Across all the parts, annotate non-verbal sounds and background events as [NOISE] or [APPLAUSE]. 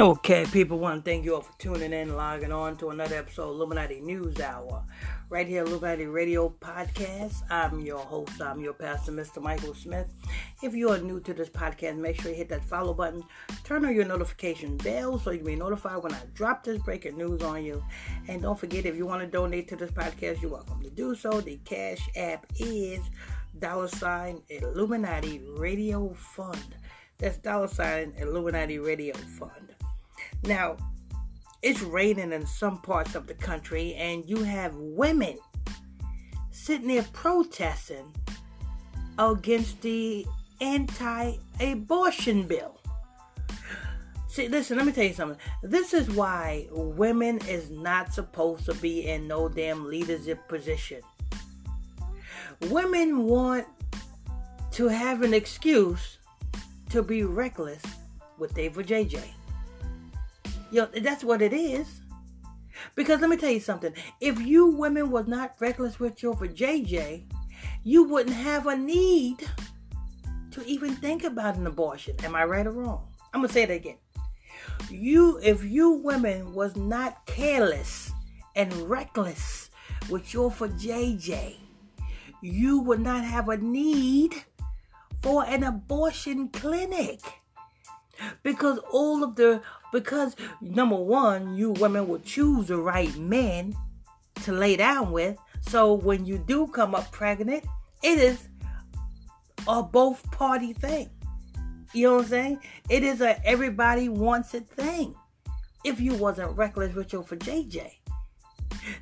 Okay, people, want to thank you all for tuning in, and logging on to another episode of Illuminati News Hour, right here, Illuminati Radio Podcast. I'm your host, I'm your pastor, Mr. Michael Smith. If you are new to this podcast, make sure you hit that follow button, turn on your notification bell so you can be notified when I drop this breaking news on you. And don't forget, if you want to donate to this podcast, you're welcome to do so. The Cash App is dollar sign Illuminati Radio Fund. That's dollar sign Illuminati Radio Fund. Now, it's raining in some parts of the country, and you have women sitting there protesting against the anti abortion bill. See, listen, let me tell you something. This is why women is not supposed to be in no damn leadership position. Women want to have an excuse to be reckless with David JJ. Yo, that's what it is. Because let me tell you something. If you women was not reckless with your for JJ, you wouldn't have a need to even think about an abortion. Am I right or wrong? I'm gonna say it again. You, if you women was not careless and reckless with your for JJ, you would not have a need for an abortion clinic because all of the because number one you women will choose the right men to lay down with. So when you do come up pregnant it is a both party thing. You know what i'm saying? It is a everybody wants it thing. If you wasn't reckless with your for jj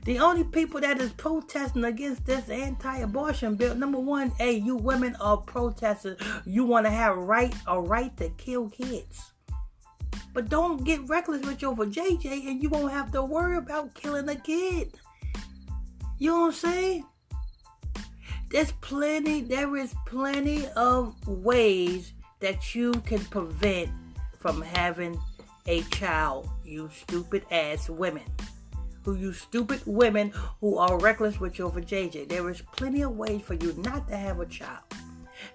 the only people that is protesting against this anti-abortion bill, number one, hey, you women are protesting. You want to have right a right to kill kids. But don't get reckless with your for JJ and you won't have to worry about killing a kid. You know what I'm saying? There's plenty, there is plenty of ways that you can prevent from having a child, you stupid ass women who you stupid women who are reckless with your for JJ. There is plenty of ways for you not to have a child.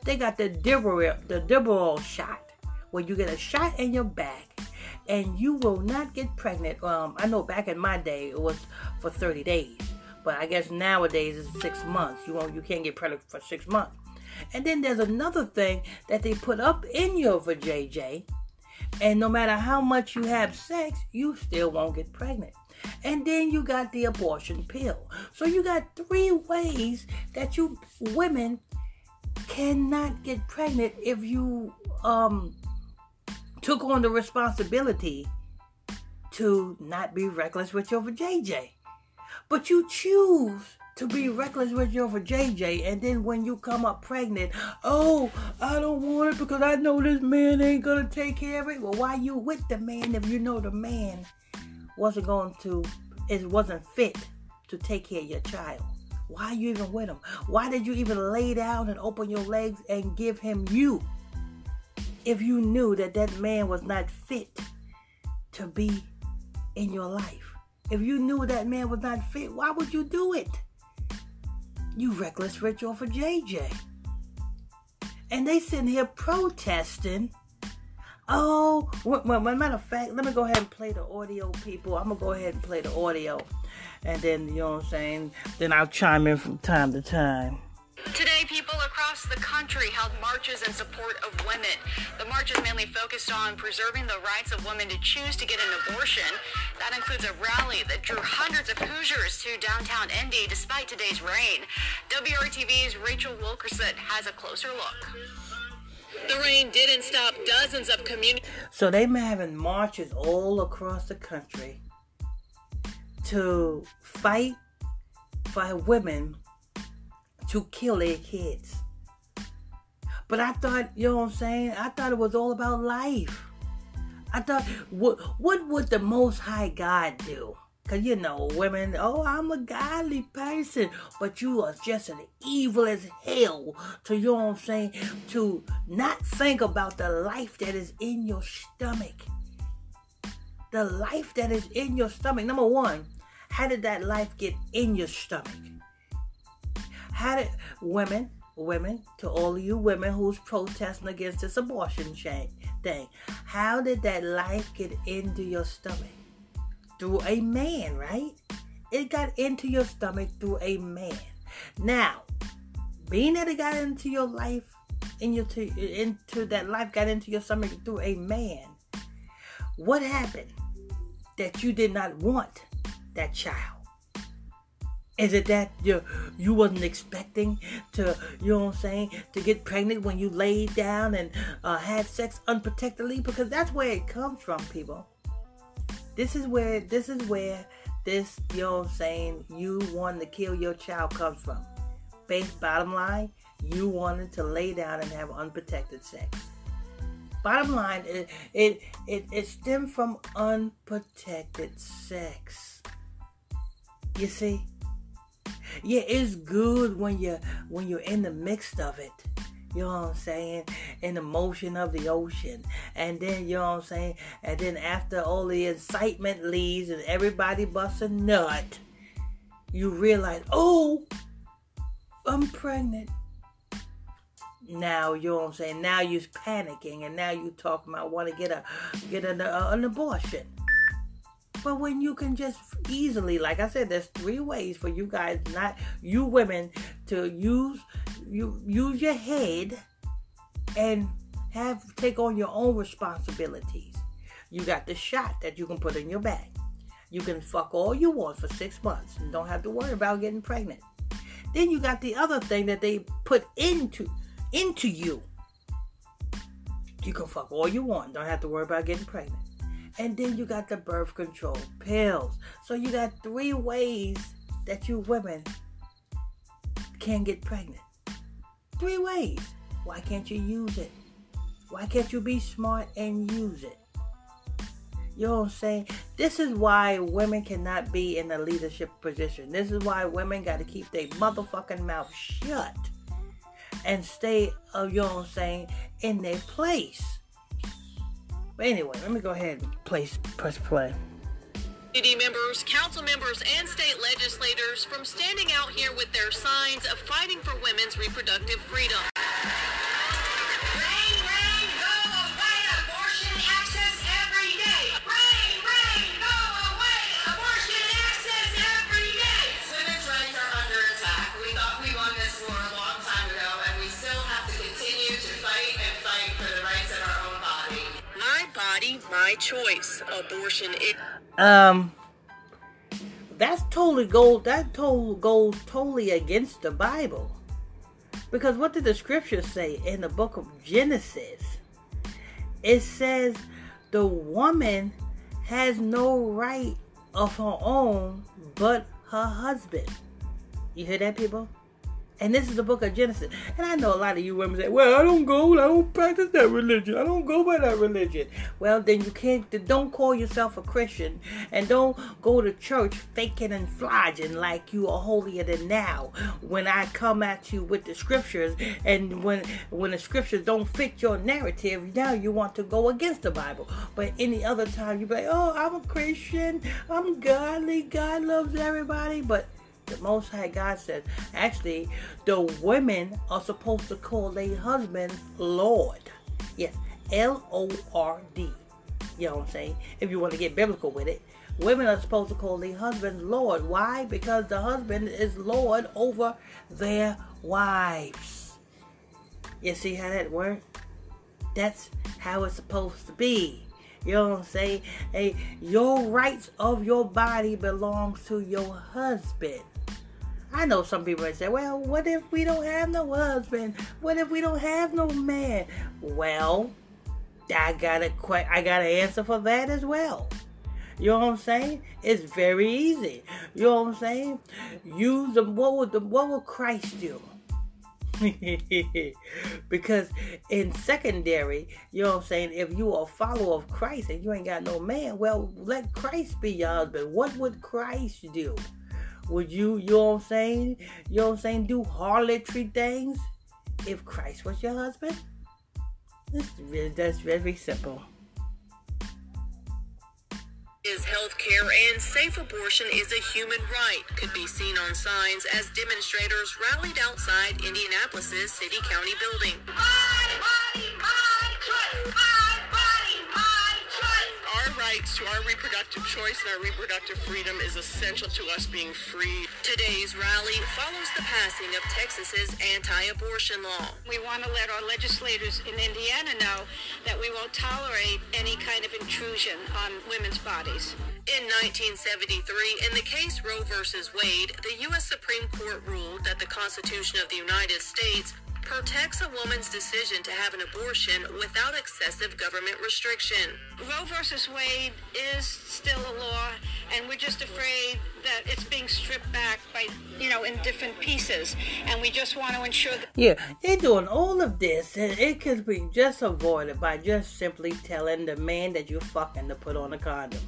They got the Deborah, the Deborah shot, where you get a shot in your back and you will not get pregnant. Um, I know back in my day it was for 30 days, but I guess nowadays it's six months. You won't, you can't get pregnant for six months. And then there's another thing that they put up in your JJ, and no matter how much you have sex, you still won't get pregnant. And then you got the abortion pill. So you got three ways that you women cannot get pregnant if you um took on the responsibility to not be reckless with your JJ. But you choose to be reckless with your JJ, and then when you come up pregnant, oh, I don't want it because I know this man ain't gonna take care of it. Well, why you with the man if you know the man wasn't going to, it wasn't fit to take care of your child. Why are you even with him? Why did you even lay down and open your legs and give him you? If you knew that that man was not fit to be in your life. If you knew that man was not fit, why would you do it? You reckless rich off of JJ. And they sitting here protesting Oh, well, matter of fact, let me go ahead and play the audio, people. I'm gonna go ahead and play the audio, and then you know what I'm saying. Then I'll chime in from time to time. The country held marches in support of women. The marches mainly focused on preserving the rights of women to choose to get an abortion. That includes a rally that drew hundreds of Hoosiers to downtown Indy despite today's rain. WRTV's Rachel Wilkerson has a closer look. The rain didn't stop dozens of communities. So they've been having marches all across the country to fight for women to kill their kids. But I thought, you know what I'm saying? I thought it was all about life. I thought, what, what would the Most High God do? Cause you know, women, oh, I'm a godly person, but you are just an evil as hell to you know what I'm saying, to not think about the life that is in your stomach. The life that is in your stomach. Number one, how did that life get in your stomach? How did women, women, to all you women who's protesting against this abortion thing, how did that life get into your stomach? Through a man, right? It got into your stomach through a man. Now, being that it got into your life, in your to, into that life got into your stomach through a man. What happened that you did not want that child? Is it that you you wasn't expecting to, you know what I'm saying, to get pregnant when you laid down and uh, had sex unprotectedly? Because that's where it comes from, people. This is where this is where this, you know what I'm saying, you wanting to kill your child comes from. Base bottom line, you wanted to lay down and have unprotected sex. Bottom line, it it it, it stemmed from unprotected sex. You see? Yeah, it's good when you when you're in the midst of it. You know what I'm saying? In the motion of the ocean. And then, you know what I'm saying? And then after all the excitement leaves and everybody busts a nut, you realize, oh, I'm pregnant. Now, you know what I'm saying? Now you're panicking and now you're talking about want to get a get an, uh, an abortion. But when you can just easily, like I said, there's three ways for you guys, not you women, to use you use your head and have take on your own responsibilities. You got the shot that you can put in your bag. You can fuck all you want for six months and don't have to worry about getting pregnant. Then you got the other thing that they put into into you. You can fuck all you want, don't have to worry about getting pregnant. And then you got the birth control pills. So you got three ways that you women can get pregnant. Three ways. Why can't you use it? Why can't you be smart and use it? You know what I'm saying? This is why women cannot be in a leadership position. This is why women got to keep their motherfucking mouth shut and stay, uh, you know what I'm saying, in their place. But anyway, let me go ahead and place, press play. Community members, council members, and state legislators from standing out here with their signs of fighting for women's reproductive freedom. My choice. Abortion. It. Um. That's totally gold. That totally goes totally against the Bible. Because what did the scriptures say in the book of Genesis? It says the woman has no right of her own but her husband. You hear that, people? And this is the book of Genesis. And I know a lot of you women say, well, I don't go, I don't practice that religion. I don't go by that religion. Well, then you can't, don't call yourself a Christian. And don't go to church faking and flogging like you are holier than now. When I come at you with the scriptures and when, when the scriptures don't fit your narrative, now you want to go against the Bible. But any other time you be like, oh, I'm a Christian. I'm godly. God loves everybody. But the Most High God says, actually, the women are supposed to call their husband Lord. Yes, L O R D. You know what I'm saying? If you want to get biblical with it, women are supposed to call their husband Lord. Why? Because the husband is Lord over their wives. You see how that works? That's how it's supposed to be. You know what I'm saying? Hey, your rights of your body belongs to your husband. I know some people say, well, what if we don't have no husband? What if we don't have no man? Well, I got a que- I got an answer for that as well. You know what I'm saying? It's very easy. You know what I'm saying? Use the what would the what would Christ do? [LAUGHS] because in secondary, you know what I'm saying, if you are a follower of Christ and you ain't got no man, well, let Christ be your husband. What would Christ do? Would you, you know what I'm saying? You know what I'm saying? Do harlotry things if Christ was your husband? That's, that's very simple. Is health care and safe abortion is a human right could be seen on signs as demonstrators rallied outside Indianapolis's City County building. Rights to our reproductive choice and our reproductive freedom is essential to us being free. Today's rally follows the passing of Texas's anti-abortion law. We want to let our legislators in Indiana know that we won't tolerate any kind of intrusion on women's bodies. In 1973, in the case Roe v. Wade, the U.S. Supreme Court ruled that the Constitution of the United States protects a woman's decision to have an abortion without excessive government restriction. Roe versus Wade is still a law, and we're just afraid that it's being stripped back by, you know, in different pieces, and we just want to ensure that. Yeah, they're doing all of this, and it could be just avoided by just simply telling the man that you're fucking to put on a condom.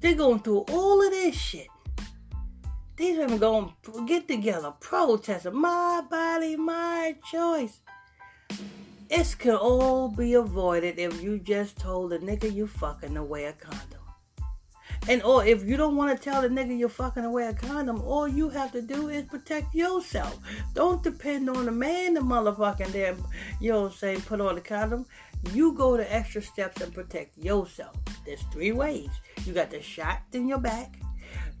They're going through all of this shit these women to get together, protesting, my body, my choice. This could all be avoided if you just told the nigga you fucking to wear a condom. And or if you don't want to tell the nigga you're fucking to wear a condom, all you have to do is protect yourself. Don't depend on the man the motherfucking there, you know what I'm saying, put on the condom. You go the extra steps and protect yourself. There's three ways. You got the shot in your back,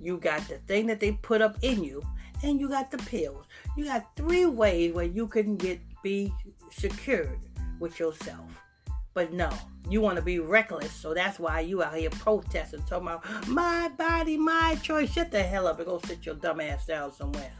you got the thing that they put up in you, and you got the pills. You got three ways where you can get be secured with yourself. But no, you want to be reckless, so that's why you out here protesting, talking about my body, my choice. Shut the hell up and go sit your dumb ass down somewhere.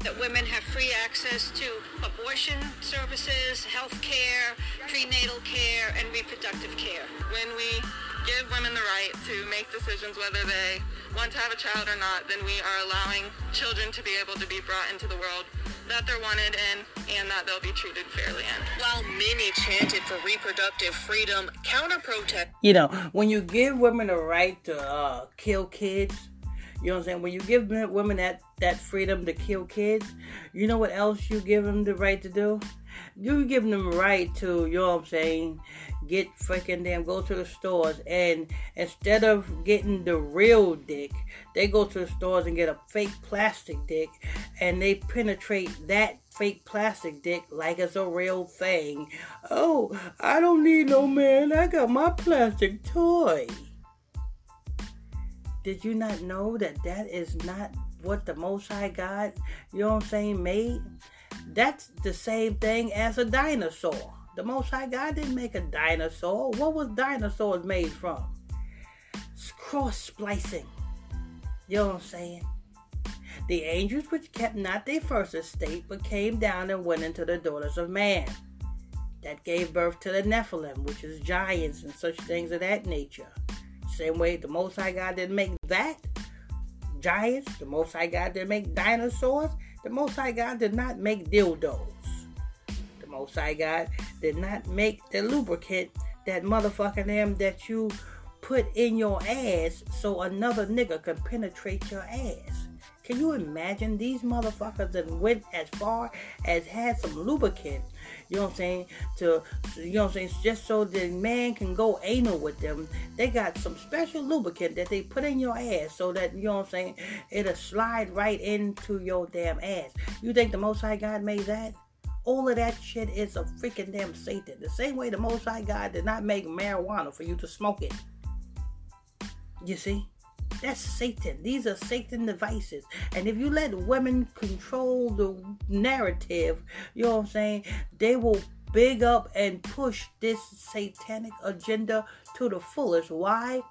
That women have free access to abortion services, health care, prenatal care, and reproductive care. When we give women the right to make decisions whether they want to have a child or not, then we are allowing children to be able to be brought into the world that they're wanted in and that they'll be treated fairly in. While many chanted for reproductive freedom, counter protest. You know, when you give women the right to uh, kill kids, you know what I'm saying? When you give women that, that freedom to kill kids, you know what else you give them the right to do? You give them the right to, you know what I'm saying, get freaking damn go to the stores and instead of getting the real dick, they go to the stores and get a fake plastic dick and they penetrate that fake plastic dick like it's a real thing. Oh, I don't need no man. I got my plastic toy. Did you not know that that is not what the Most High God, you know what I'm saying, made? That's the same thing as a dinosaur. The Most High God didn't make a dinosaur. What was dinosaurs made from? Cross splicing. You know what I'm saying? The angels which kept not their first estate, but came down and went into the daughters of man. That gave birth to the Nephilim, which is giants and such things of that nature. Same way the Most High God didn't make that. Giants, the Most High God didn't make dinosaurs. The Most High God did not make dildos. The Most High God did not make the lubricant that motherfucking them that you put in your ass so another nigga can penetrate your ass. Can you imagine these motherfuckers that went as far as had some lubricant, you know what I'm saying, to you know what I'm saying, just so the man can go anal with them. They got some special lubricant that they put in your ass so that you know what I'm saying, it'll slide right into your damn ass. You think the most high God made that? All of that shit is a freaking damn Satan. The same way the Most High God did not make marijuana for you to smoke it. You see? That's Satan. These are Satan devices. And if you let women control the narrative, you know what I'm saying? They will big up and push this satanic agenda to the fullest. Why?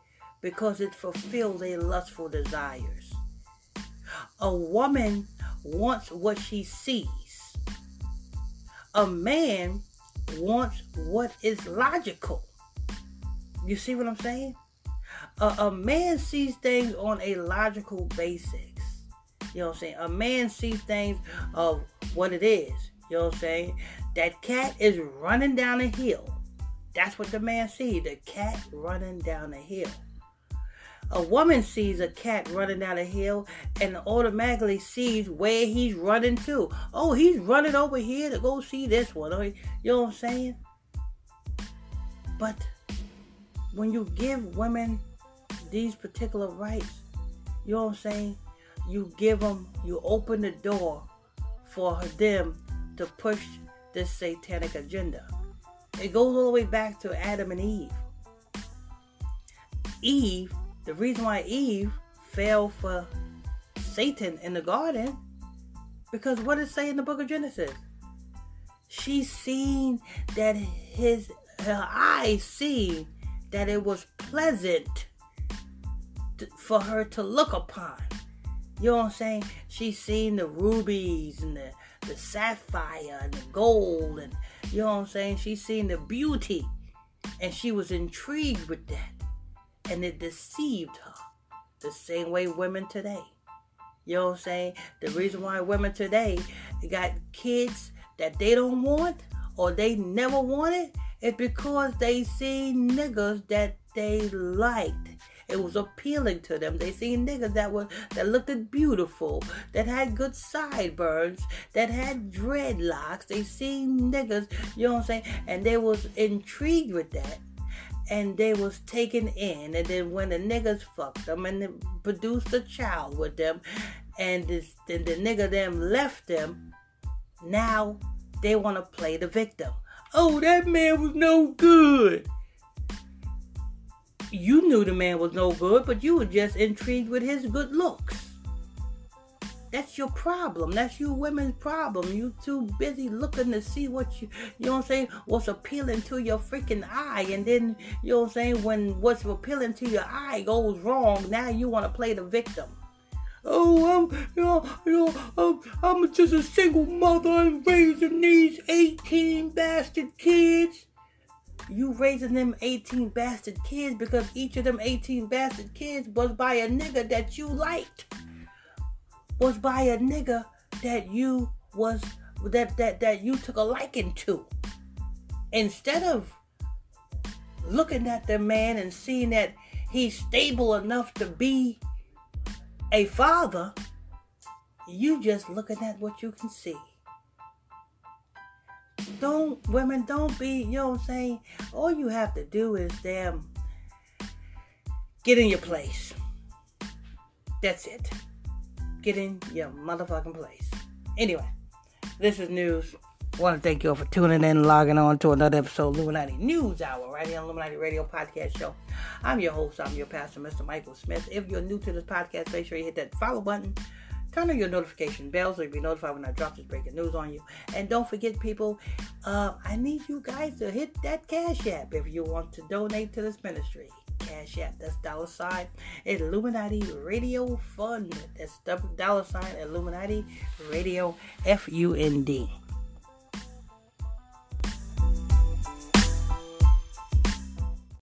Because it fulfills their lustful desires. A woman wants what she sees a man wants what is logical. You see what I'm saying? A, a man sees things on a logical basis. You know what I'm saying? A man sees things of what it is. You know what I'm saying? That cat is running down a hill. That's what the man sees. The cat running down a hill a woman sees a cat running down a hill and automatically sees where he's running to. Oh, he's running over here to go see this one. Oh, you know what I'm saying? But when you give women these particular rights, you know what I'm saying? You give them, you open the door for them to push this satanic agenda. It goes all the way back to Adam and Eve. Eve, the reason why Eve fell for Satan in the garden, because what does it say in the book of Genesis? She seen that his her eyes seen that it was pleasant for her to look upon. You know what I'm saying? She seen the rubies and the, the sapphire and the gold and you know what I'm saying? She seen the beauty and she was intrigued with that. And it deceived her. The same way women today. You know what I'm saying? The reason why women today got kids that they don't want or they never wanted is because they see niggas that they liked. It was appealing to them. They seen niggas that were that looked beautiful, that had good sideburns, that had dreadlocks. They seen niggas, you know what I'm saying, and they was intrigued with that. And they was taken in, and then when the niggas fucked them and produced a child with them, and this, then the nigga them left them, now they want to play the victim. Oh, that man was no good you knew the man was no good, but you were just intrigued with his good looks. That's your problem. That's you women's problem. You too busy looking to see what you, you know what I'm saying, what's appealing to your freaking eye. And then, you know what I'm saying, when what's appealing to your eye goes wrong, now you want to play the victim. Oh, I'm, you know, you know, I'm, I'm just a single mother and raising these 18 bastard kids you raising them 18 bastard kids because each of them 18 bastard kids was by a nigga that you liked. Was by a nigga that you was that that that you took a liking to. Instead of looking at the man and seeing that he's stable enough to be a father, you just looking at what you can see. Don't women don't be, you know what I'm saying? All you have to do is damn get in your place. That's it. Get in your motherfucking place. Anyway, this is news. I want to thank you all for tuning in and logging on to another episode of Illuminati News Hour right here on Illuminati Radio Podcast Show. I'm your host, I'm your pastor, Mr. Michael Smith. If you're new to this podcast, make sure you hit that follow button Turn on your notification bell so you'll be notified when I drop this breaking news on you. And don't forget, people, uh, I need you guys to hit that Cash App if you want to donate to this ministry. Cash App, that's dollar sign Illuminati Radio Fund. That's dollar sign Illuminati Radio F U N D.